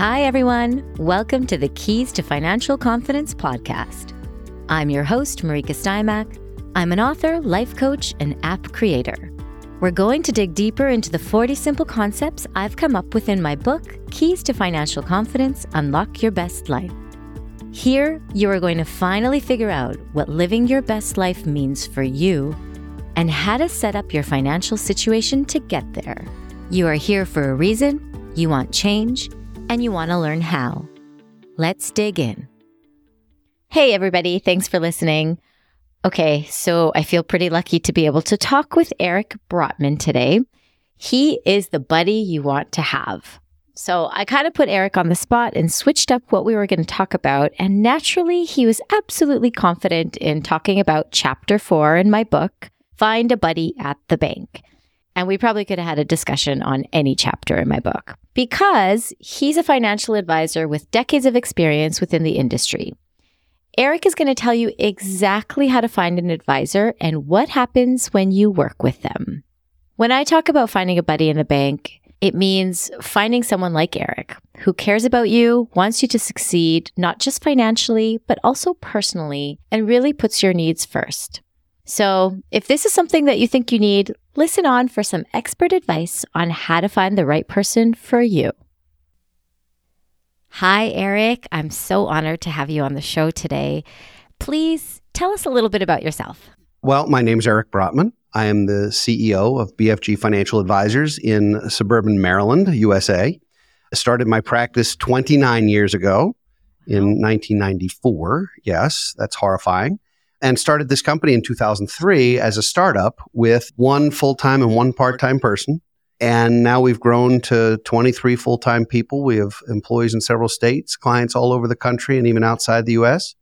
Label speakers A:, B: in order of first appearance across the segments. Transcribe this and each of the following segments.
A: Hi, everyone. Welcome to the Keys to Financial Confidence podcast. I'm your host, Marika Stymack. I'm an author, life coach, and app creator. We're going to dig deeper into the 40 simple concepts I've come up with in my book, Keys to Financial Confidence Unlock Your Best Life. Here, you are going to finally figure out what living your best life means for you and how to set up your financial situation to get there. You are here for a reason, you want change, and you want to learn how. Let's dig in. Hey, everybody, thanks for listening. Okay, so I feel pretty lucky to be able to talk with Eric Brotman today. He is the buddy you want to have. So I kind of put Eric on the spot and switched up what we were going to talk about. And naturally, he was absolutely confident in talking about chapter four in my book, Find a Buddy at the Bank. And we probably could have had a discussion on any chapter in my book because he's a financial advisor with decades of experience within the industry. Eric is going to tell you exactly how to find an advisor and what happens when you work with them. When I talk about finding a buddy in the bank, it means finding someone like Eric who cares about you, wants you to succeed, not just financially, but also personally, and really puts your needs first. So, if this is something that you think you need, listen on for some expert advice on how to find the right person for you. Hi, Eric. I'm so honored to have you on the show today. Please tell us a little bit about yourself.
B: Well, my name is Eric Brotman. I am the CEO of BFG Financial Advisors in suburban Maryland, USA. I started my practice 29 years ago in 1994. Yes, that's horrifying. And started this company in 2003 as a startup with one full time and one part time person. And now we've grown to 23 full time people. We have employees in several states, clients all over the country, and even outside the US.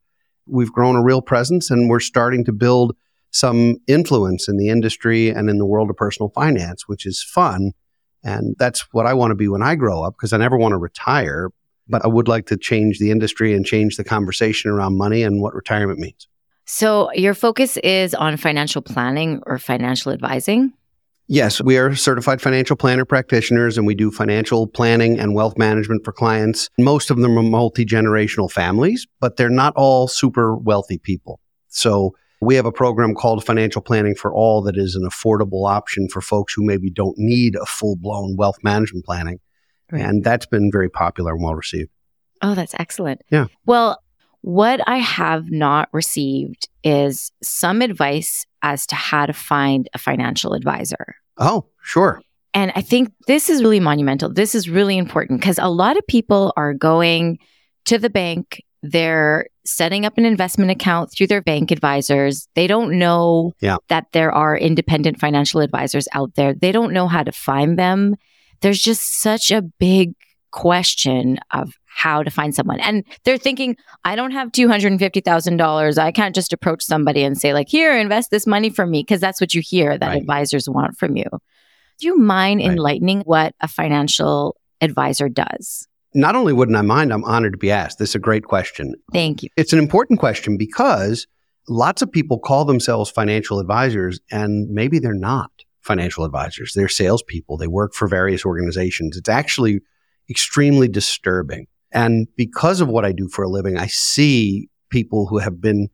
B: We've grown a real presence and we're starting to build some influence in the industry and in the world of personal finance, which is fun. And that's what I want to be when I grow up because I never want to retire, but I would like to change the industry and change the conversation around money and what retirement means.
A: So, your focus is on financial planning or financial advising?
B: Yes, we are certified financial planner practitioners and we do financial planning and wealth management for clients. Most of them are multi generational families, but they're not all super wealthy people. So, we have a program called Financial Planning for All that is an affordable option for folks who maybe don't need a full blown wealth management planning. Right. And that's been very popular and well received.
A: Oh, that's excellent.
B: Yeah.
A: Well, what I have not received is some advice as to how to find a financial advisor.
B: Oh, sure.
A: And I think this is really monumental. This is really important because a lot of people are going to the bank they're setting up an investment account through their bank advisors. They don't know yeah. that there are independent financial advisors out there. They don't know how to find them. There's just such a big question of how to find someone. And they're thinking, I don't have $250,000. I can't just approach somebody and say, like, here, invest this money for me, because that's what you hear that right. advisors want from you. Do you mind right. enlightening what a financial advisor does?
B: not only wouldn't I mind, I'm honored to be asked. This is a great question.
A: Thank you.
B: It's an important question because lots of people call themselves financial advisors and maybe they're not financial advisors. They're salespeople. They work for various organizations. It's actually extremely disturbing. And because of what I do for a living, I see people who have been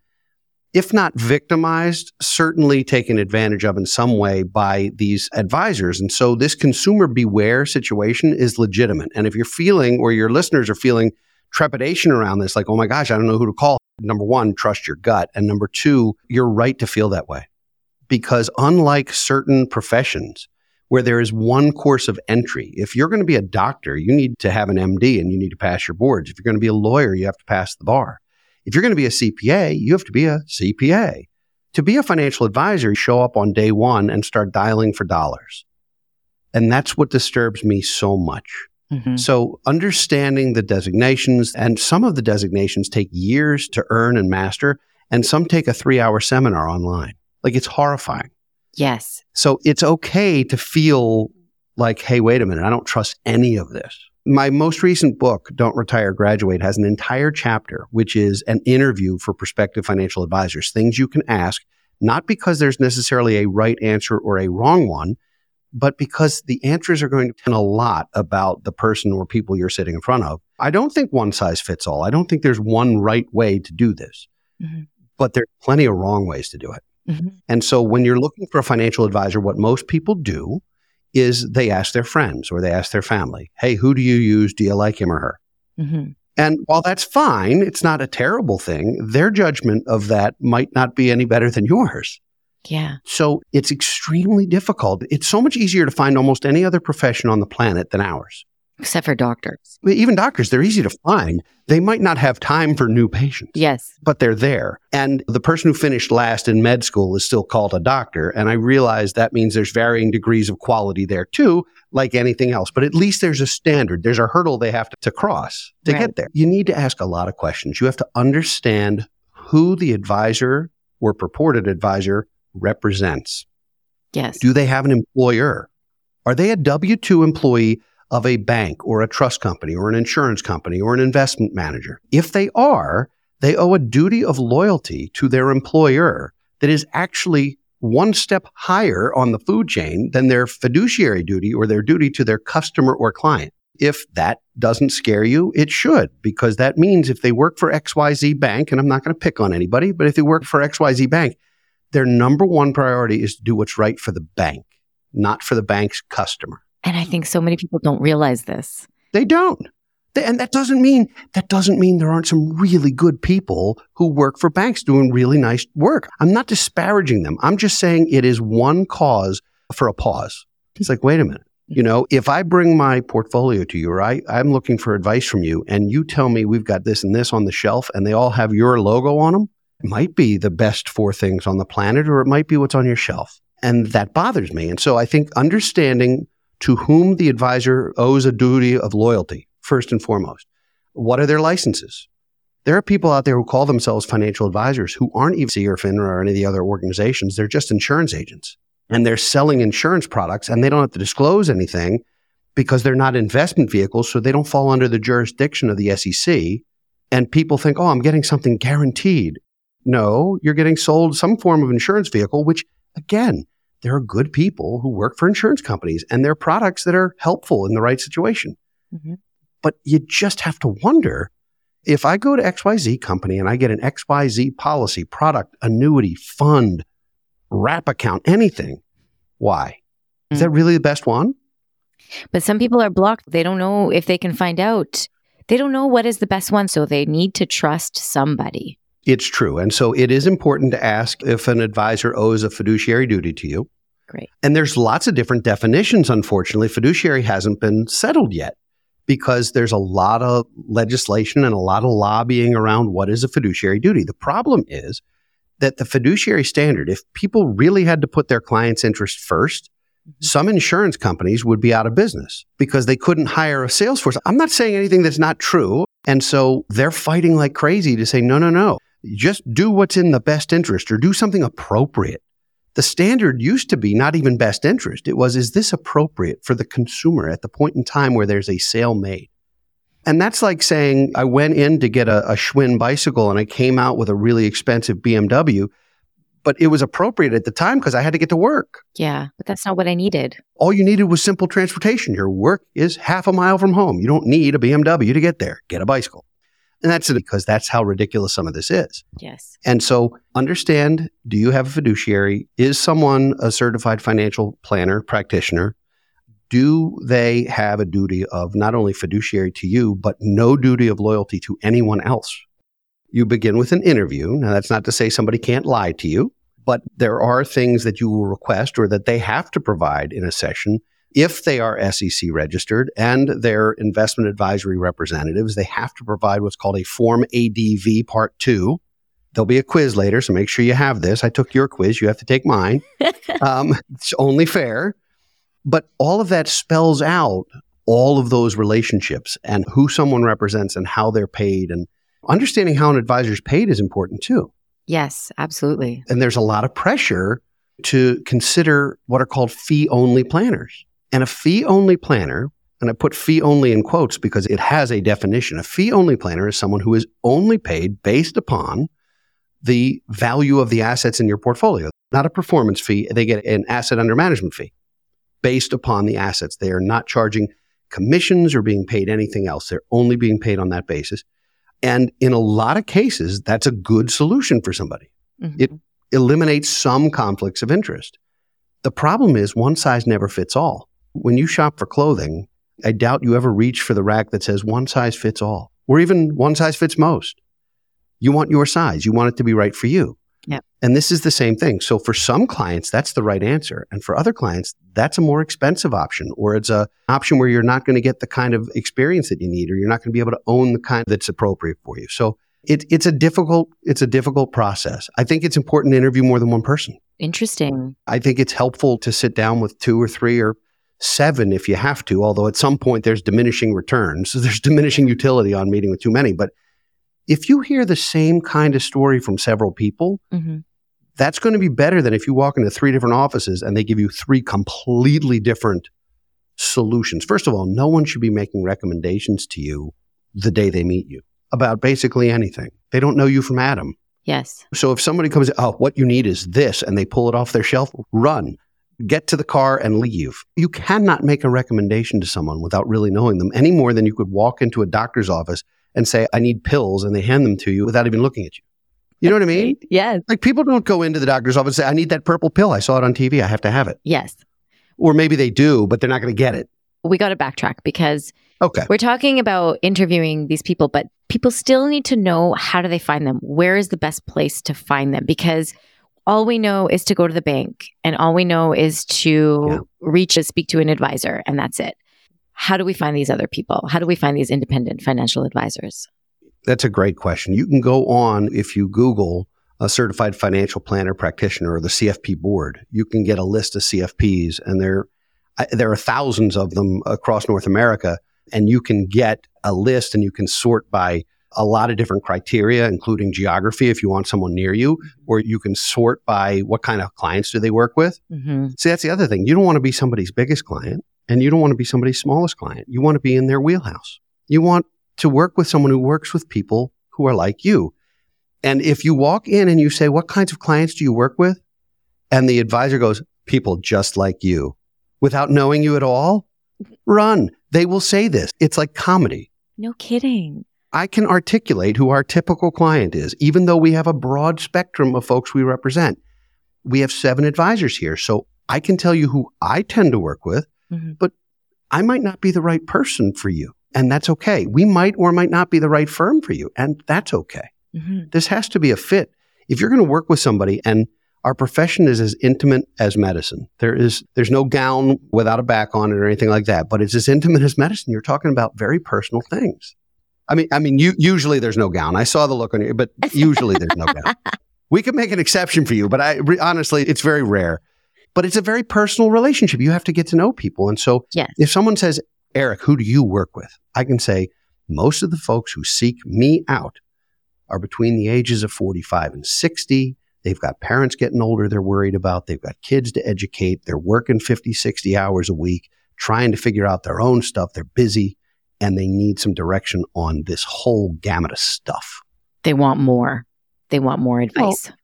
B: if not victimized, certainly taken advantage of in some way by these advisors. And so this consumer beware situation is legitimate. And if you're feeling or your listeners are feeling trepidation around this, like, oh my gosh, I don't know who to call. Number one, trust your gut. And number two, you're right to feel that way. Because unlike certain professions where there is one course of entry, if you're going to be a doctor, you need to have an MD and you need to pass your boards. If you're going to be a lawyer, you have to pass the bar. If you're going to be a CPA, you have to be a CPA. To be a financial advisor, you show up on day one and start dialing for dollars. And that's what disturbs me so much. Mm-hmm. So, understanding the designations, and some of the designations take years to earn and master, and some take a three hour seminar online. Like it's horrifying.
A: Yes.
B: So, it's okay to feel like, hey, wait a minute, I don't trust any of this. My most recent book, Don't Retire, Graduate, has an entire chapter, which is an interview for prospective financial advisors, things you can ask, not because there's necessarily a right answer or a wrong one, but because the answers are going to tell a lot about the person or people you're sitting in front of. I don't think one size fits all. I don't think there's one right way to do this, mm-hmm. but there's plenty of wrong ways to do it. Mm-hmm. And so when you're looking for a financial advisor, what most people do is they ask their friends or they ask their family, Hey, who do you use? Do you like him or her? Mm-hmm. And while that's fine, it's not a terrible thing. Their judgment of that might not be any better than yours.
A: Yeah.
B: So it's extremely difficult. It's so much easier to find almost any other profession on the planet than ours.
A: Except for doctors.
B: Even doctors, they're easy to find. They might not have time for new patients.
A: Yes.
B: But they're there. And the person who finished last in med school is still called a doctor. And I realize that means there's varying degrees of quality there too, like anything else. But at least there's a standard, there's a hurdle they have to, to cross to right. get there. You need to ask a lot of questions. You have to understand who the advisor or purported advisor represents.
A: Yes.
B: Do they have an employer? Are they a W 2 employee of a bank or a trust company or an insurance company or an investment manager. If they are, they owe a duty of loyalty to their employer that is actually one step higher on the food chain than their fiduciary duty or their duty to their customer or client. If that doesn't scare you, it should, because that means if they work for XYZ Bank, and I'm not going to pick on anybody, but if they work for XYZ Bank, their number one priority is to do what's right for the bank, not for the bank's customer.
A: And I think so many people don't realize this.
B: They don't. And that doesn't mean that doesn't mean there aren't some really good people who work for banks doing really nice work. I'm not disparaging them. I'm just saying it is one cause for a pause. It's like, wait a minute. You know, if I bring my portfolio to you, right? I'm looking for advice from you and you tell me we've got this and this on the shelf and they all have your logo on them, it might be the best four things on the planet or it might be what's on your shelf. And that bothers me. And so I think understanding to whom the advisor owes a duty of loyalty, first and foremost. What are their licenses? There are people out there who call themselves financial advisors who aren't even FINRA or any of the other organizations. They're just insurance agents and they're selling insurance products and they don't have to disclose anything because they're not investment vehicles. So they don't fall under the jurisdiction of the SEC. And people think, oh, I'm getting something guaranteed. No, you're getting sold some form of insurance vehicle, which again, there are good people who work for insurance companies and they're products that are helpful in the right situation. Mm-hmm. But you just have to wonder if I go to XYZ company and I get an XYZ policy, product, annuity, fund, wrap account, anything, why? Is that mm. really the best one?
A: But some people are blocked. They don't know if they can find out. They don't know what is the best one. So they need to trust somebody.
B: It's true. And so it is important to ask if an advisor owes a fiduciary duty to you.
A: Great.
B: And there's lots of different definitions, unfortunately. Fiduciary hasn't been settled yet because there's a lot of legislation and a lot of lobbying around what is a fiduciary duty. The problem is that the fiduciary standard, if people really had to put their client's interest 1st mm-hmm. some insurance companies would be out of business because they couldn't hire a sales force. I'm not saying anything that's not true. And so they're fighting like crazy to say, no, no, no. Just do what's in the best interest or do something appropriate the standard used to be not even best interest. It was, is this appropriate for the consumer at the point in time where there's a sale made? And that's like saying I went in to get a, a Schwinn bicycle and I came out with a really expensive BMW, but it was appropriate at the time because I had to get to work.
A: Yeah, but that's not what I needed.
B: All you needed was simple transportation. Your work is half a mile from home. You don't need a BMW to get there. Get a bicycle. And that's because that's how ridiculous some of this is.
A: Yes.
B: And so understand do you have a fiduciary? Is someone a certified financial planner, practitioner? Do they have a duty of not only fiduciary to you, but no duty of loyalty to anyone else? You begin with an interview. Now, that's not to say somebody can't lie to you, but there are things that you will request or that they have to provide in a session if they are SEC registered and they're investment advisory representatives, they have to provide what's called a Form ADV Part 2. There'll be a quiz later, so make sure you have this. I took your quiz, you have to take mine. um, it's only fair. But all of that spells out all of those relationships and who someone represents and how they're paid. And understanding how an advisor is paid is important too.
A: Yes, absolutely.
B: And there's a lot of pressure to consider what are called fee only planners. And a fee only planner, and I put fee only in quotes because it has a definition. A fee only planner is someone who is only paid based upon the value of the assets in your portfolio, not a performance fee. They get an asset under management fee based upon the assets. They are not charging commissions or being paid anything else. They're only being paid on that basis. And in a lot of cases, that's a good solution for somebody. Mm-hmm. It eliminates some conflicts of interest. The problem is one size never fits all. When you shop for clothing, I doubt you ever reach for the rack that says one size fits all, or even one size fits most. You want your size. You want it to be right for you.
A: Yeah.
B: And this is the same thing. So for some clients, that's the right answer. And for other clients, that's a more expensive option, or it's a option where you're not going to get the kind of experience that you need, or you're not going to be able to own the kind that's appropriate for you. So it, it's a difficult, it's a difficult process. I think it's important to interview more than one person.
A: Interesting.
B: I think it's helpful to sit down with two or three or seven if you have to, although at some point there's diminishing returns. So there's diminishing utility on meeting with too many. But if you hear the same kind of story from several people, mm-hmm. that's going to be better than if you walk into three different offices and they give you three completely different solutions. First of all, no one should be making recommendations to you the day they meet you about basically anything. They don't know you from Adam.
A: Yes.
B: So if somebody comes, oh, what you need is this, and they pull it off their shelf, run, get to the car and leave. You cannot make a recommendation to someone without really knowing them any more than you could walk into a doctor's office and say, I need pills, and they hand them to you without even looking at you. You know what I mean?
A: Yes.
B: Like people don't go into the doctor's office and say, I need that purple pill. I saw it on TV. I have to have it.
A: Yes.
B: Or maybe they do, but they're not going to get it.
A: We got to backtrack because
B: okay.
A: we're talking about interviewing these people, but people still need to know how do they find them? Where is the best place to find them? Because all we know is to go to the bank and all we know is to yeah. reach and speak to an advisor and that's it how do we find these other people? How do we find these independent financial advisors?
B: That's a great question. You can go on if you Google a certified financial planner practitioner or the CFP board. You can get a list of CFPs, and there there are thousands of them across North America. And you can get a list, and you can sort by a lot of different criteria, including geography, if you want someone near you, or you can sort by what kind of clients do they work with. Mm-hmm. See, that's the other thing. You don't want to be somebody's biggest client. And you don't want to be somebody's smallest client. You want to be in their wheelhouse. You want to work with someone who works with people who are like you. And if you walk in and you say, What kinds of clients do you work with? And the advisor goes, People just like you, without knowing you at all, run. They will say this. It's like comedy.
A: No kidding.
B: I can articulate who our typical client is, even though we have a broad spectrum of folks we represent. We have seven advisors here. So I can tell you who I tend to work with Mm-hmm. But I might not be the right person for you. And that's okay. We might or might not be the right firm for you. And that's okay. Mm-hmm. This has to be a fit. If you're going to work with somebody and our profession is as intimate as medicine. There is there's no gown without a back on it or anything like that, but it's as intimate as medicine. You're talking about very personal things. I mean, I mean, you, usually there's no gown. I saw the look on you, but usually there's no gown. We can make an exception for you, but I re- honestly, it's very rare but it's a very personal relationship. You have to get to know people. And so
A: yes.
B: if someone says, Eric, who do you work with? I can say, most of the folks who seek me out are between the ages of 45 and 60. They've got parents getting older they're worried about. They've got kids to educate. They're working 50, 60 hours a week, trying to figure out their own stuff. They're busy and they need some direction on this whole gamut of stuff.
A: They want more. They want more advice. Well,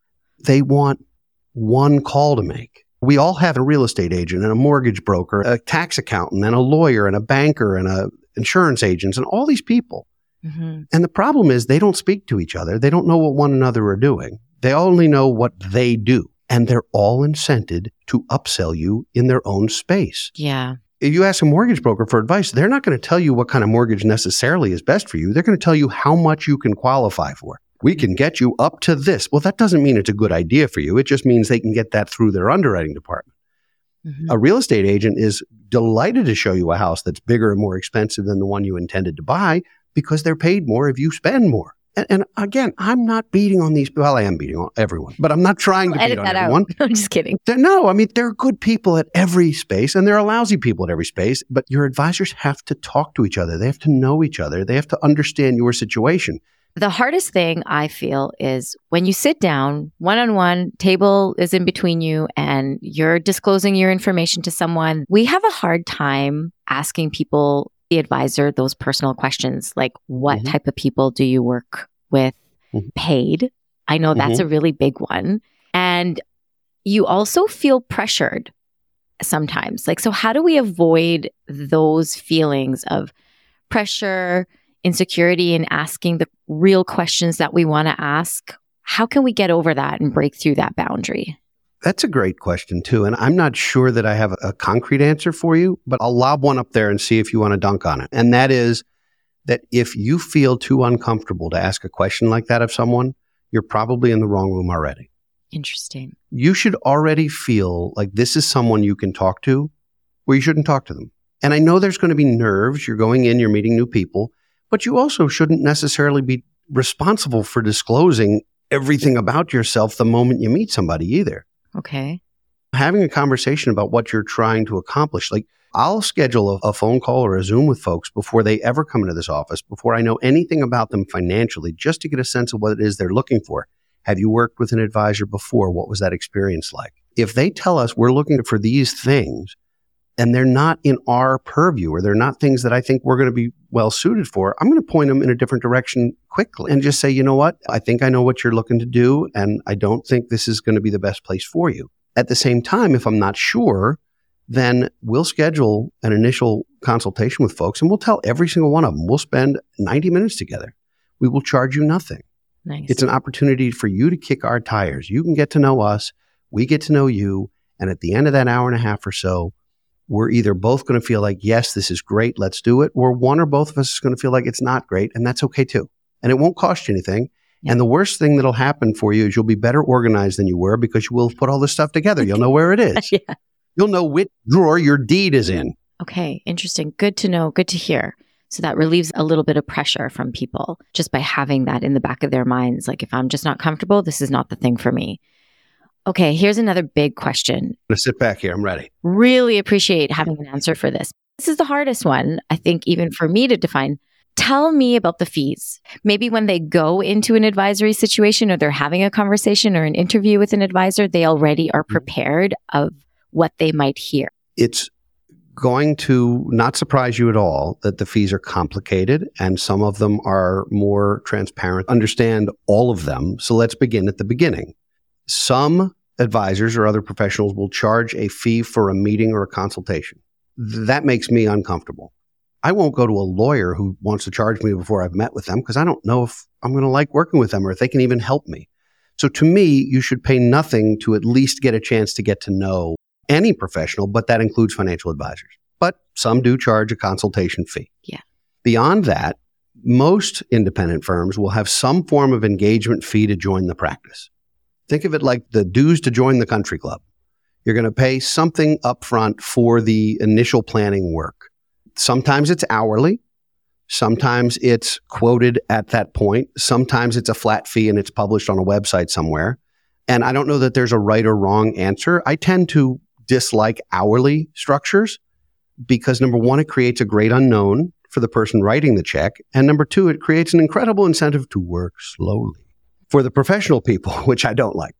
B: they want one call to make. We all have a real estate agent and a mortgage broker, a tax accountant and a lawyer and a banker and a insurance agents and all these people. Mm-hmm. And the problem is they don't speak to each other. They don't know what one another are doing. They only know what they do. And they're all incented to upsell you in their own space.
A: Yeah.
B: If you ask a mortgage broker for advice, they're not going to tell you what kind of mortgage necessarily is best for you. They're going to tell you how much you can qualify for we can get you up to this. Well, that doesn't mean it's a good idea for you. It just means they can get that through their underwriting department. Mm-hmm. A real estate agent is delighted to show you a house that's bigger and more expensive than the one you intended to buy because they're paid more if you spend more. And, and again, I'm not beating on these. Well, I am beating on everyone, but I'm not trying to beat on everyone.
A: I'm just kidding.
B: They're, no, I mean there are good people at every space, and there are lousy people at every space. But your advisors have to talk to each other. They have to know each other. They have to understand your situation.
A: The hardest thing I feel is when you sit down one on one, table is in between you, and you're disclosing your information to someone. We have a hard time asking people, the advisor, those personal questions like what mm-hmm. type of people do you work with mm-hmm. paid? I know that's mm-hmm. a really big one. And you also feel pressured sometimes. Like, so how do we avoid those feelings of pressure, insecurity, and asking the real questions that we want to ask? How can we get over that and break through that boundary?
B: That's a great question, too. And I'm not sure that I have a concrete answer for you, but I'll lob one up there and see if you want to dunk on it. And that is that if you feel too uncomfortable to ask a question like that of someone, you're probably in the wrong room already.
A: Interesting.
B: You should already feel like this is someone you can talk to where you shouldn't talk to them. And I know there's going to be nerves. You're going in, you're meeting new people, but you also shouldn't necessarily be responsible for disclosing everything about yourself the moment you meet somebody either.
A: Okay.
B: Having a conversation about what you're trying to accomplish. Like, I'll schedule a, a, phone call or a Zoom with folks before they ever come into this office, before I know anything about them financially, just to get a sense of what it is they're looking for. Have you worked with an advisor before? What was that experience like? If they tell us we're looking for these things and they're not in our purview or they're not things that I think we're going to be well suited for, I'm going to point them in a different direction quickly and just say, you know what? I think I know what you're looking to do and I don't think this is going to be the best place for you. At the same time, if I'm not sure, then we'll schedule an initial consultation with folks and we'll tell every single one of them we'll spend 90 minutes together. We will charge you nothing.
A: Nice.
B: It's an opportunity for you to kick our tires. You can get to know us, we get to know you, and at the end of that hour and a half or so, we're either both going to feel like, yes, this is great, let's do it, or one or both of us is going to feel like it's not great, and that's okay too. And it won't cost you anything. Yeah. And the worst thing that'll happen for you is you'll be better organized than you were because you will have put all this stuff together. You'll know where it is. yeah. You'll know which drawer your deed is in.
A: Okay, interesting. Good to know. Good to hear. So that relieves a little bit of pressure from people just by having that in the back of their minds. Like, if I'm just not comfortable, this is not the thing for me. Okay, here's another big question. I'm
B: sit back here. I'm ready.
A: Really appreciate having an answer for this. This is the hardest one, I think, even for me to define. Tell me about the fees. Maybe when they go into an advisory situation or they're having a conversation or an interview with an advisor, they already are mm-hmm. prepared of what they might hear.
B: It's going to not surprise you at all that the fees are complicated and some of them are more transparent. Understand all of them. So let's begin at the beginning. Some advisors or other professionals will charge a fee for a meeting or a consultation. That makes me uncomfortable. I won't go to a lawyer who wants to charge me before I've met with them because I don't know if I'm going to like working with them or if they can even help me. So to me, you should pay nothing to at least get a chance to get to know any professional, but that includes financial advisors. But some do charge a consultation fee.
A: Yeah.
B: Beyond that, most independent firms will have some form of engagement fee to join the practice. Think of it like the dues to join the country club. You're going to pay something upfront for the initial planning work. Sometimes it's hourly. Sometimes it's quoted at that point. Sometimes it's a flat fee and it's published on a website somewhere. And I don't know that there's a right or wrong answer. I tend to dislike hourly structures because number one, it creates a great unknown for the person writing the check. And number two, it creates an incredible incentive to work slowly for the professional people, which I don't like.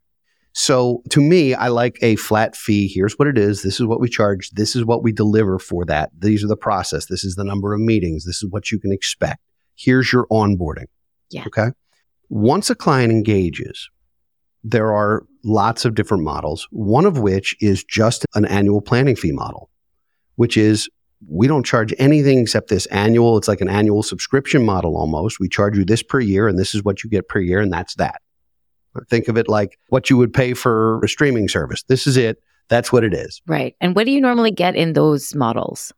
B: So to me, I like a flat fee. Here's what it is. This is what we charge. This is what we deliver for that. These are the process. This is the number of meetings. This is what you can expect. Here's your onboarding.
A: Yeah.
B: Okay. Once a client engages, there are lots of different models, one of which is just an annual planning fee model, which is we don't charge anything except this annual. It's like an annual subscription model almost. We charge you this per year, and this is what you get per year, and that's that. Think of it like what you would pay for a streaming service. This is it. That's what it is.
A: Right. And what do you normally get in those models?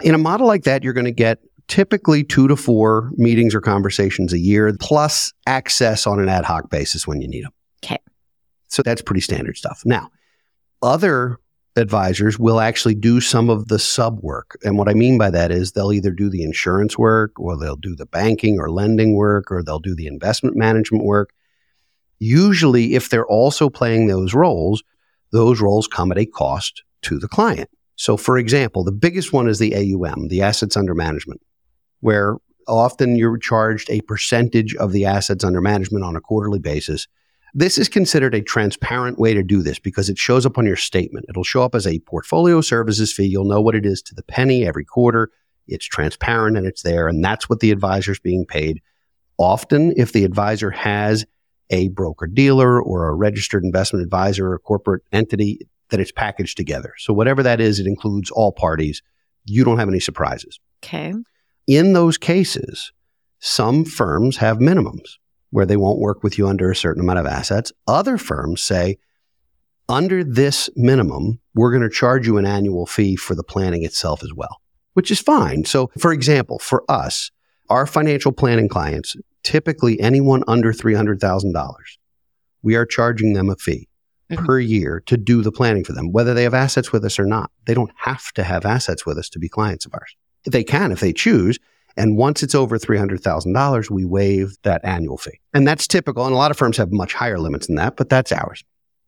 B: In a model like that, you're going to get typically two to four meetings or conversations a year, plus access on an ad hoc basis when you need them.
A: Okay.
B: So that's pretty standard stuff. Now, other advisors will actually do some of the sub work. And what I mean by that is they'll either do the insurance work or they'll do the banking or lending work or they'll do the investment management work. Usually, if they're also playing those roles, those roles come at a cost to the client. So, for example, the biggest one is the AUM, the assets under management, where often you're charged a percentage of the assets under management on a quarterly basis this is considered a transparent way to do this because it shows up on your statement. It'll show up as a portfolio services fee. You'll know what it is to the penny every quarter. It's transparent and it's there. And that's what the advisor is being paid. Often, if the advisor has a broker dealer or a registered investment advisor or a corporate entity, that it's packaged together. So whatever that is, it includes all parties. You don't have any surprises.
A: Okay.
B: In those cases, some firms have minimums where they won't work with you under a certain amount of assets. Other firms say, under this minimum, we're going to charge you an annual fee for the planning itself as well, which is fine. So, for example, for us, our financial planning clients, typically anyone under $300,000, we are charging them a fee
A: Mhm.
B: per year to do the planning for them, whether they have assets with us or not. They don't have to have assets with us to be clients of ours. They can if they choose. And once it's over $300,000, we waive that annual fee. And that's typical. And a lot of firms have much higher limits than that, but that's ours.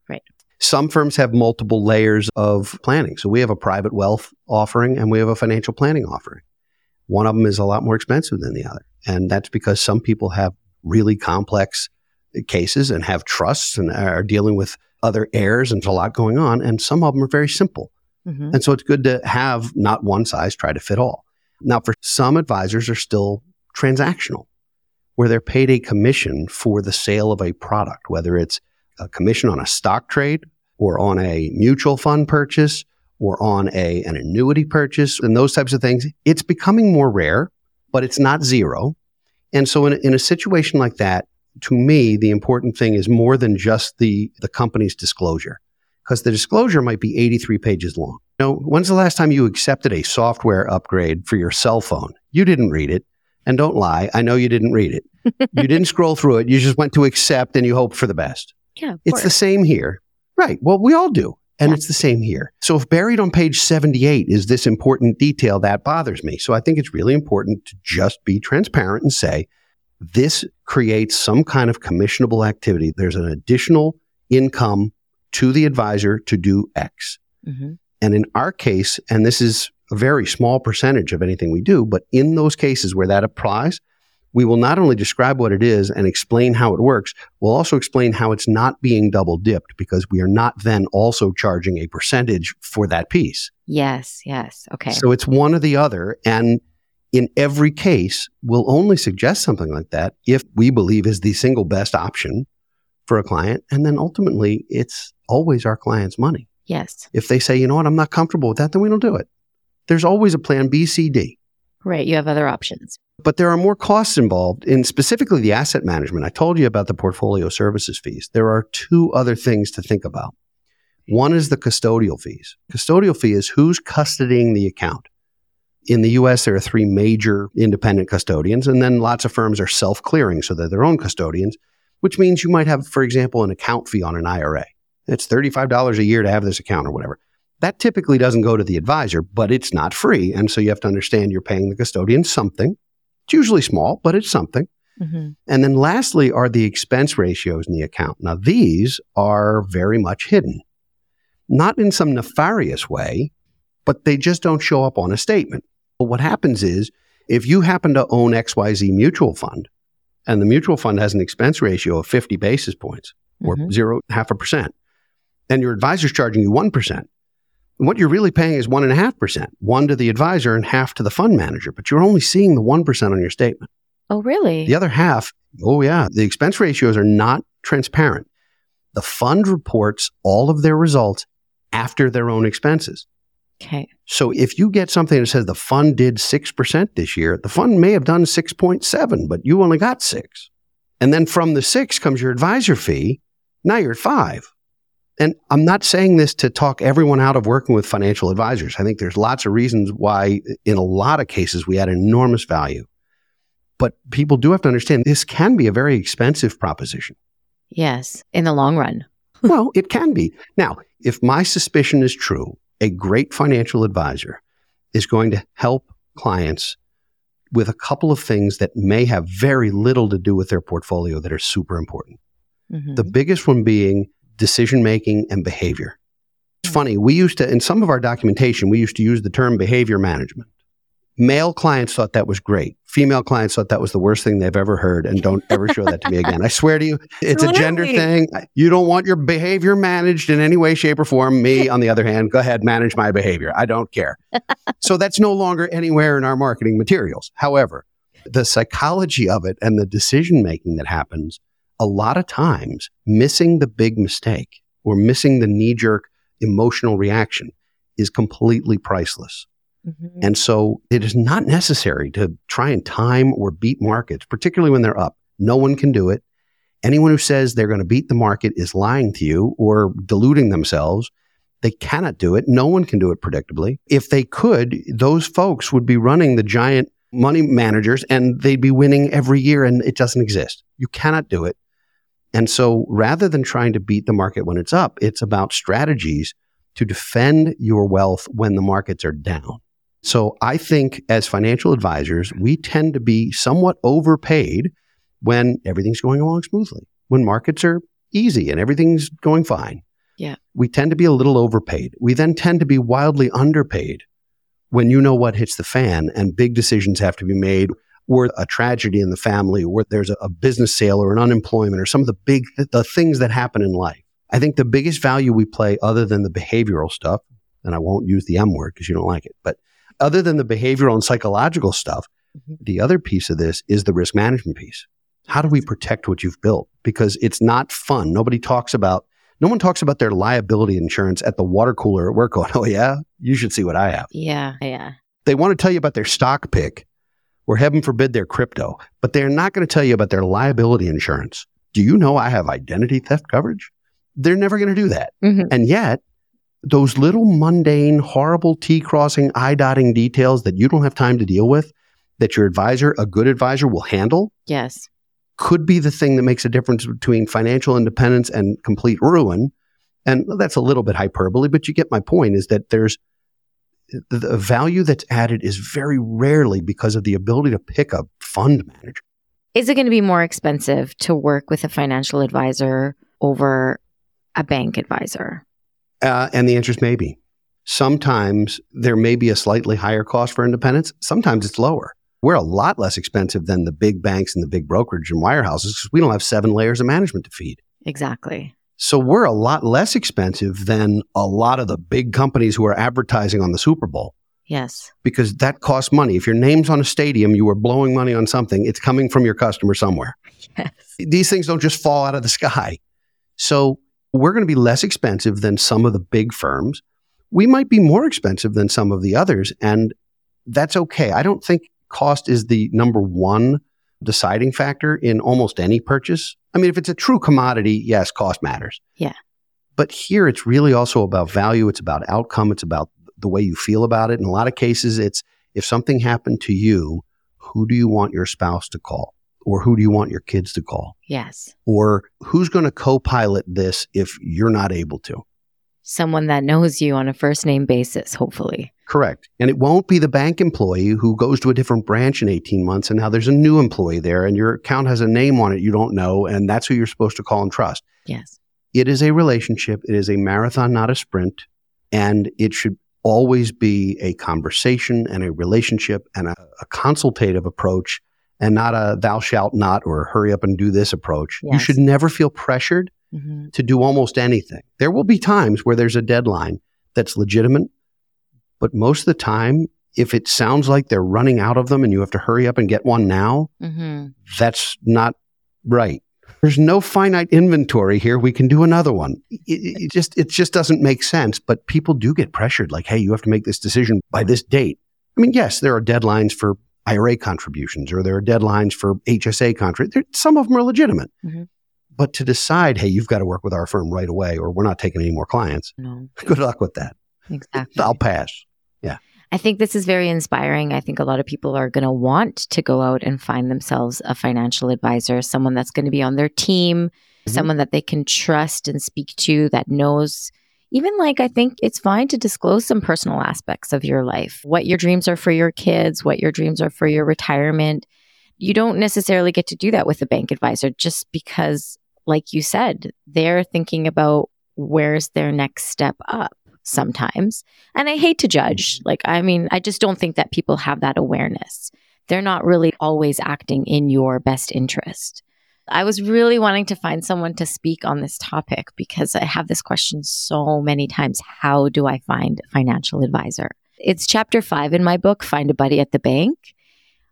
A: Right.
B: Some firms have multiple layers of planning. So we have a private wealth offering and we have a financial planning offering. One of them is a lot more expensive than the other. And that's because some people have really complex cases and have trusts and are dealing with other heirs and there's a lot going on. And some of them are very simple.
A: hmm
B: And so it's good to have not one size try to fit all. Now, for some advisors are still transactional, where they're paid a commission for the sale of a product, whether it's a commission on a stock trade or on a mutual fund purchase or on a, an annuity purchase and those types of things. It's becoming more rare, but it's not zero. And so in in a situation like that, to me, the important thing is more than just the, the company's disclosure because the disclosure might be 83 pages long. You know, when's the last time you accepted a software upgrade for your cell phone? You didn't read it. And don't lie, I know you didn't read it. you didn't scroll through it. You just went to accept and you hope for the best.
A: Yeah.
B: It's the same here. Right. Well, we all do. And
A: Yeah.
B: it's the same here. So if buried on page 78 is this important detail, that bothers me. So I think it's really important to just be transparent and say, this creates some kind of commissionable activity. There's an additional income to the advisor to do X.
A: Mhm.
B: And in our case, and this is a very small percentage of anything we do, but in those cases where that applies, we will not only describe what it is and explain how it works, we'll also explain how it's not being double dipped because we are not then also charging a percentage for that piece.
A: Yes. Yes. Okay.
B: So it's one or the other. And in every case, we'll only suggest something like that if we believe is the single best option for a client. And then ultimately, it's always our client's money.
A: yes.
B: If they say, you know what, I'm not comfortable with that, then we don't do it. There's always a plan B, C, D.
A: Right. You have other options.
B: But there are more costs involved in specifically the asset management. I told you about the portfolio services fees. There are two other things to think about. One is the custodial fees. Custodial fee is who's custodying the account. In the US, there are three major independent custodians, and then lots of firms are self clearing, so they're their own custodians, which means you might have, for example, an account fee on an IRA. It's $35 a year to have this account or whatever. That typically doesn't go to the advisor, but it's not free. And so you have to understand you're paying the custodian something. It's usually small, but it's something.
A: hmm
B: And then lastly are the expense ratios in the account. Now, these are very much hidden, not in some nefarious way, but they just don't show up on a statement. But what happens is if you happen to own XYZ mutual fund and the mutual fund has an expense ratio of 50 basis points or
A: Mhm.
B: zero, half a percent, and your advisor's charging you 1%, what you're really paying is 1.5%, one to the advisor and half to the fund manager, but you're only seeing the 1% on your statement.
A: Oh, really?
B: The other half, oh yeah, the expense ratios are not transparent. The fund reports all of their results after their own expenses.
A: Okay.
B: So if you get something that says the fund did 6% this year, the fund may have done 6.7, but you only got 6. And then from the 6 comes your advisor fee. Now you're at 5. And I'm not saying this to talk everyone out of working with financial advisors. I think there's lots of reasons why in a lot of cases we add enormous value. But people do have to understand this can be a very expensive proposition.
A: Yes. In the long run.
B: well, it can be. Now, if my suspicion is true, a great financial advisor is going to help clients with a couple of things that may have very little to do with their portfolio that are super important.
A: Mhm.
B: The biggest one being decision making and behavior. It's funny, we used to, in some of our documentation, we used to use the term behavior management. Male clients thought that was great. Female clients thought that was the worst thing they've ever heard and don't ever show that to me again. I swear to you, it's a gender thing. You don't want your behavior managed in any way, shape, or form. Me, on the other hand, go ahead, manage my behavior. I don't care. so that's no longer anywhere in our marketing materials. However, the psychology of it and the decision making that happens a lot of times missing the big mistake or missing the knee jerk emotional reaction is completely priceless. Mm-hmm. And so it is not necessary to try and time or beat markets, particularly when they're up. No one can do it. Anyone who says they're going to beat the market is lying to you or deluding themselves. They cannot do it. No one can do it predictably. If they could, those folks would be running the giant money managers and they'd be winning every year and it doesn't exist. You cannot do it. And so rather than trying to beat the market when it's up, it's about strategies to defend your wealth when the markets are down. So I think as financial advisors, we tend to be somewhat overpaid when everything's going along smoothly, when markets are easy and everything's going fine.
A: Yeah.
B: We tend to be a little overpaid. We then tend to be wildly underpaid when you know what hits the fan and big decisions have to be made or a tragedy in the family or there's a, a business sale or an unemployment or some of the big the things that happen in life. I think the biggest value we play other than the behavioral stuff, and I won't use the M word because you don't like it, but other than the behavioral and psychological stuff, mm-hmm. the other piece of this is the risk management piece. How do we protect what you've built? Because it's not fun. Nobody talks about, no one talks about their liability insurance at the water cooler at work going, oh, yeah, you should see what I have.
A: Yeah, yeah.
B: They want to tell you about their stock pick or heaven forbid their crypto, but they're not going to tell you about their liability insurance. Do you know I have identity theft coverage? They're never going to do that. Mm-hmm. And yet, those little mundane, horrible T crossing, I dotting details that you don't have time to deal with, that your advisor, a good advisor, will handle.
A: Yes.
B: Could be the thing that makes a difference between financial independence and complete ruin. And that's a little bit hyperbole, but you get my point is that there's the value that's added is very rarely because of the ability to pick a fund manager.
A: Is it going to be more expensive to work with a financial advisor over a bank advisor?
B: Uh, and the answer is maybe. Sometimes there may be a slightly higher cost for independence. Sometimes it's lower. We're a lot less expensive than the big banks and the big brokerage and wirehouses because we don't have seven layers of management to feed.
A: Exactly.
B: So we're a lot less expensive than a lot of the big companies who are advertising on the Super Bowl.
A: Yes.
B: Because that costs money. If your name's on a stadium, you are blowing money on something, it's coming from your customer somewhere. Yes. These things don't just fall out of the sky. So we're going to be less expensive than some of the big firms. We might be more expensive than some of the others, and that's okay. I don't think cost is the number one deciding factor in almost any purchase. I mean, if it's a true commodity, yes, cost matters.
A: Yeah.
B: But here it's really also about value, it's about outcome, it's about the way you feel about it. In a lot of cases, it's if something happened to you, who do you want your spouse to call? Or who do you want your kids to call?
A: Yes.
B: Or who's going to co pilot this if you're not able to?
A: Someone that knows you on a first name basis, hopefully.
B: Correct. And it won't be the bank employee who goes to a different branch in 18 months and now there's a new employee there and your account has a name on it you don't know and that's who you're supposed to call and trust.
A: Yes.
B: It is a relationship, it is a marathon, not a sprint. And it should always be a conversation and a relationship and a, a consultative approach and not a thou shalt not or hurry up and do this approach. Yes. You should never feel pressured mm-hmm. to do almost anything. There will be times where there's a deadline that's legitimate, but most of the time, if it sounds like they're running out of them and you have to hurry up and get one now, mm-hmm. that's not right. There's no finite inventory here. We can do another one. It, it, just it just doesn't make sense. But people do get pressured, like, hey, you have to make this decision by this date. I mean, yes, there are deadlines for IRA contributions or there are deadlines for HSA contributions. Some of them are legitimate. Mm-hmm. But to decide, hey, you've got to work with our firm right away or we're not taking any more clients, no. good luck with that.
A: Exactly.
B: I'll pass. Yeah.
A: I think this is very inspiring. I think a lot of people are going to want to go out and find themselves a financial advisor, someone that's going to be on their team, mm-hmm. someone that they can trust and speak to that knows even like I think it's fine to disclose some personal aspects of your life, what your dreams are for your kids, what your dreams are for your retirement. You don't necessarily get to do that with a bank advisor just because, like you said, they're thinking about where's their next step up sometimes. And I hate to judge. Mm-hmm. Like, I mean, I just don't think that people have that awareness. They're not really always acting in your best interest. I was really wanting to find someone to speak on this topic because I have this question so many times. How do I find a financial advisor? It's chapter five in my book, Find a Buddy at the Bank.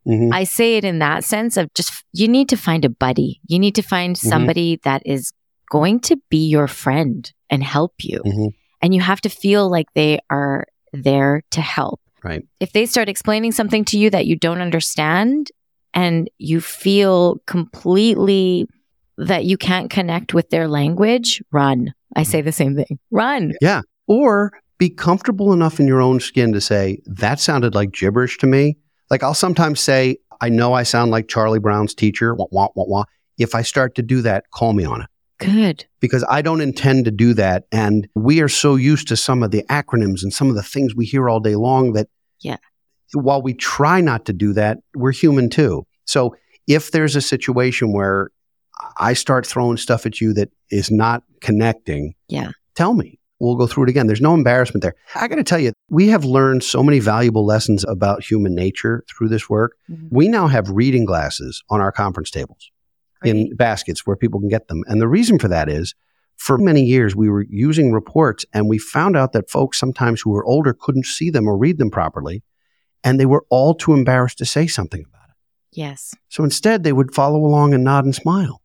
A: Mm-hmm. I say it in that sense of just you need to find a buddy. You need to find mm-hmm. somebody that is going to be your friend and help you. Mm-hmm. And you have to feel like they are there to help.
B: Right.
A: If they start explaining something to you that you don't understand and you feel completely that you can't connect with their language, run. I say the same thing. Run.
B: Yeah. Or be comfortable enough in your own skin to say, that sounded like gibberish to me. Like I'll sometimes say, I know I sound like Charlie Brown's teacher. Wah, wah, wah, wah. If I start to do that, call me on it.
A: Good.
B: Because I don't intend to do that. And we are so used to some of the acronyms and some of the things we hear all day long that
A: Yeah.
B: While we try not to do that, we're human too. So if there's a situation where I start throwing stuff at you that is not connecting,
A: Yeah.
B: tell me. We'll go through it again. There's no embarrassment there. I got to tell you, we have learned so many valuable lessons about human nature through this work.
A: Mhm.
B: We now have reading glasses on our conference tables in baskets where people can get them. And the reason for that is for many years we were using reports and we found out that folks sometimes who were older couldn't see them or read them properly and they were all too embarrassed to say something about it.
A: Yes.
B: So instead they would follow along and nod and smile.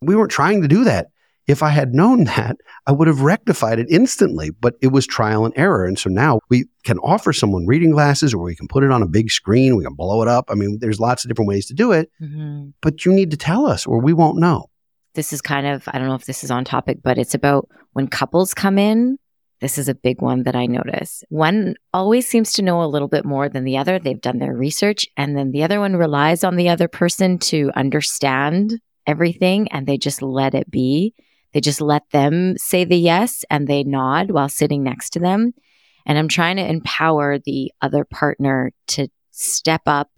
B: We weren't trying to do that. If I had known that, I would have rectified it instantly, but it was trial and error. And so now we can offer someone reading glasses or we can put it on a big screen, we can blow it up. I mean, there's lots of different ways to do it
A: Mhm.
B: but you need to tell us or we won't know.
A: This is kind of, I don't know if this is on topic, but it's about when couples come in. This is a big one that I notice. One always seems to know a little bit more than the other. They've done their research, and then the other one relies on the other person to understand everything and they just let it be. They just let them say the yes and they nod while sitting next to them. And I'm trying to empower the other partner to step up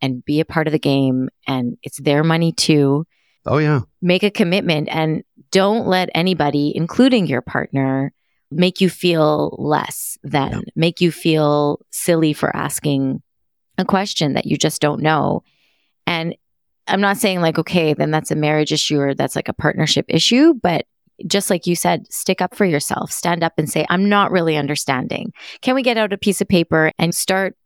A: and be a part of the game. And it's their money too
B: Oh, yeah.
A: make a commitment and don't let anybody, including your partner, make you feel less than,
B: Yeah.
A: make you feel silly for asking a question that you just don't know. And I'm not saying like, okay, then that's a marriage issue or that's like a partnership issue, but just like you said, stick up for yourself, stand up and say, I'm not really understanding. Can we get out a piece of paper and start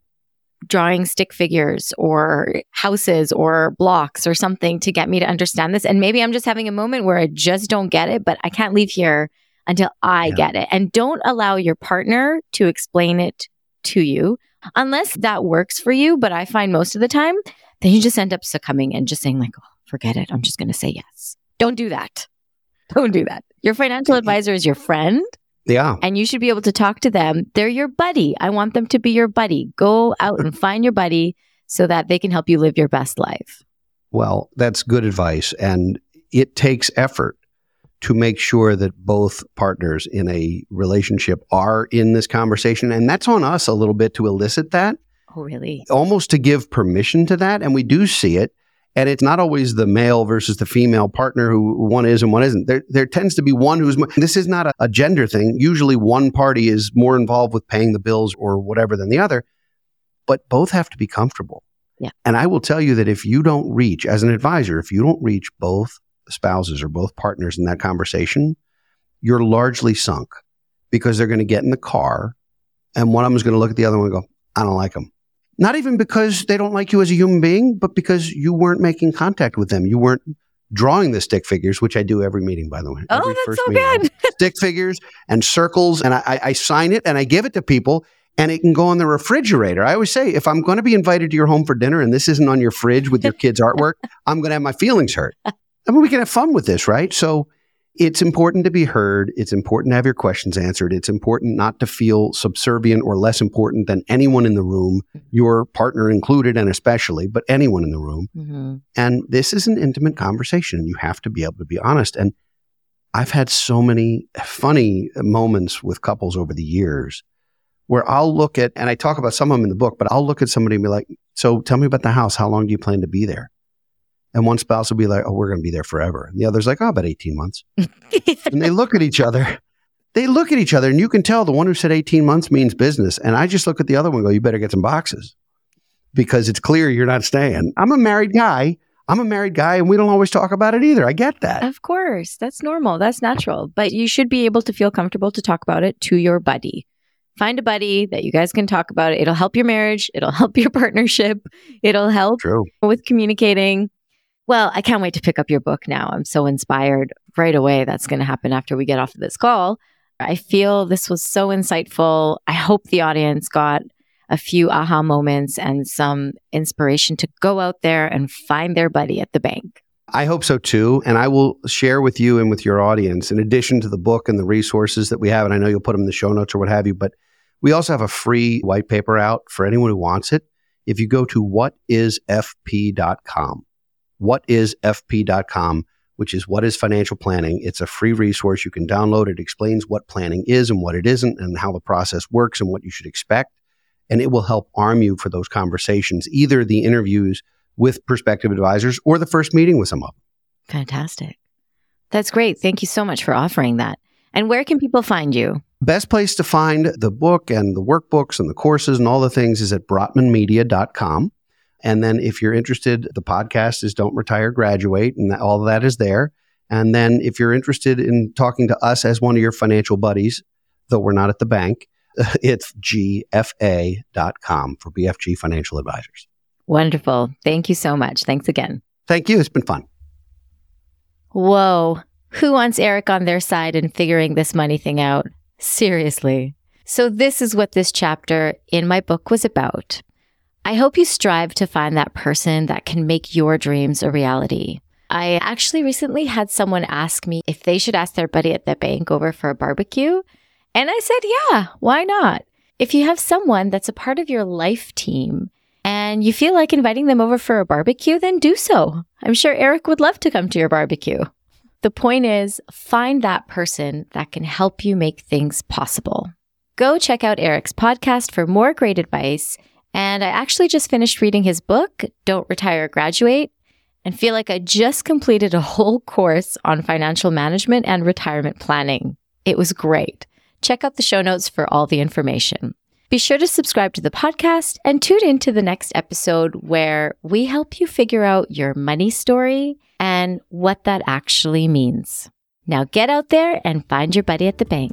A: drawing stick figures or houses or blocks or something to get me to understand this. And maybe I'm just having a moment where I just don't get it, but I can't leave here until I
B: Yeah.
A: get it. And don't allow your partner to explain it to you unless that works for you. But I find most of the time, then you just end up succumbing and just saying, like, oh, forget it. I'm just going to say yes. Don't do that. Don't do that. Your financial advisor is your friend
B: Yeah.
A: and you should be able to talk to them. They're your buddy. I want them to be your buddy. Go out and find your buddy so that they can help you live your best life.
B: Well, that's good advice. And it takes effort to make sure that both partners in a relationship are in this conversation. And that's on us a little bit to elicit that,
A: Oh, really?
B: almost to give permission to that. And we do see it. And it's not always the male versus the female partner who one is and one isn't. There, there tends to be one who's, mo- this is not a, a gender thing. Usually one party is more involved with paying the bills or whatever than the other, but both have to be comfortable.
A: Yeah.
B: And I will tell you that if you don't reach, as an advisor, if you don't reach both spouses or both partners in that conversation, you're largely sunk because they're going to get in the car and one of them is going to look at the other one and go, I don't like them. Not even because they don't like you as a human being, but because you weren't making contact with them. You weren't drawing the stick figures, which I do every meeting, by the way.
A: Oh,
B: Every
A: that's so
B: meeting,
A: good.
B: stick figures and circles, and I, I, I sign it and I give it to people, and it can go on the refrigerator. I always say, if I'm going to be invited to your home for dinner and this isn't on your fridge with your kids' artwork, I'm going to have my feelings hurt. I mean, we can have fun with this, right? So it's important to be heard. It's important to have your questions answered. It's important not to feel subservient or less important than anyone in the room, your partner included, and especially, but anyone in the room.
A: Mhm.
B: And this is an intimate conversation. and You have to be able to be honest. And I've had so many funny moments with couples over the years where I'll look at, and I talk about some of them in the book, but I'll look at somebody and be like, So tell me about the house. How long do you plan to be there? And one spouse will be like, Oh, we're going to be there forever. And the other's like, Oh, about 18 months. and they look at each other. They look at each other, and you can tell the one who said 18 months means business. And I just look at the other one and go, You better get some boxes because it's clear you're not staying. I'm a married guy. I'm a married guy, and we don't always talk about it either. I get that.
A: Of course, that's normal. That's natural. But you should be able to feel comfortable to talk about it to your buddy. Find a buddy that you guys can talk about it. It'll help your marriage, it'll help your partnership, it'll help
B: True.
A: with communicating. Well, I can't wait to pick up your book now. I'm so inspired right away. That's going to happen after we get off of this call. I feel this was so insightful. I hope the audience got a few aha moments and some inspiration to go out there and find their buddy at the bank.
B: I hope so too. And I will share with you and with your audience, in addition to the book and the resources that we have, and I know you'll put them in the show notes or what have you, but we also have a free white paper out for anyone who wants it. If you go to whatisfp.com, whatisfp.com, which is what is financial planning, it's a free resource. You can download it. explains what planning is and what it isn't and how the process works and what you should expect. And it will help arm you for those conversations, either the interviews with prospective advisors or the first meeting with some of them.
A: Fantastic. That's great. Thank you so much for offering that. And where can people find you?
B: Best place to find the book and the workbooks and the courses and all the things is at brotmanmedia.com. And then if you're interested, the podcast is Don't Retire, Graduate, and all that is there. And then if you're interested in talking to us as one of your financial buddies, though we're not at the bank, it's gfa.com for BFG Financial Advisors.
A: Wonderful. Thank you so much. Thanks again.
B: Thank you. It's been fun.
A: Whoa. Who wants Eric on their side in figuring this money thing out? Seriously. So, this is what this chapter in my book was about. I hope you strive to find that person that can make your dreams a reality. I actually recently had someone ask me if they should ask their buddy at the bank over for a barbecue. And I said, yeah, why not? If you have someone that's a part of your life team and you feel like inviting them over for a barbecue, then do so. I'm sure Eric would love to come to your barbecue. The point is, find that person that can help you make things possible. Go check out Eric's podcast for more great advice. And I actually just finished reading his book, Don't Retire, Graduate, and feel like I just completed a whole course on financial management and retirement planning. It was great. Check out the show notes for all the information. Be sure to subscribe to the podcast and tune in to the next episode where we help you figure out your money story and what that actually means. Now get out there and find your buddy at the bank.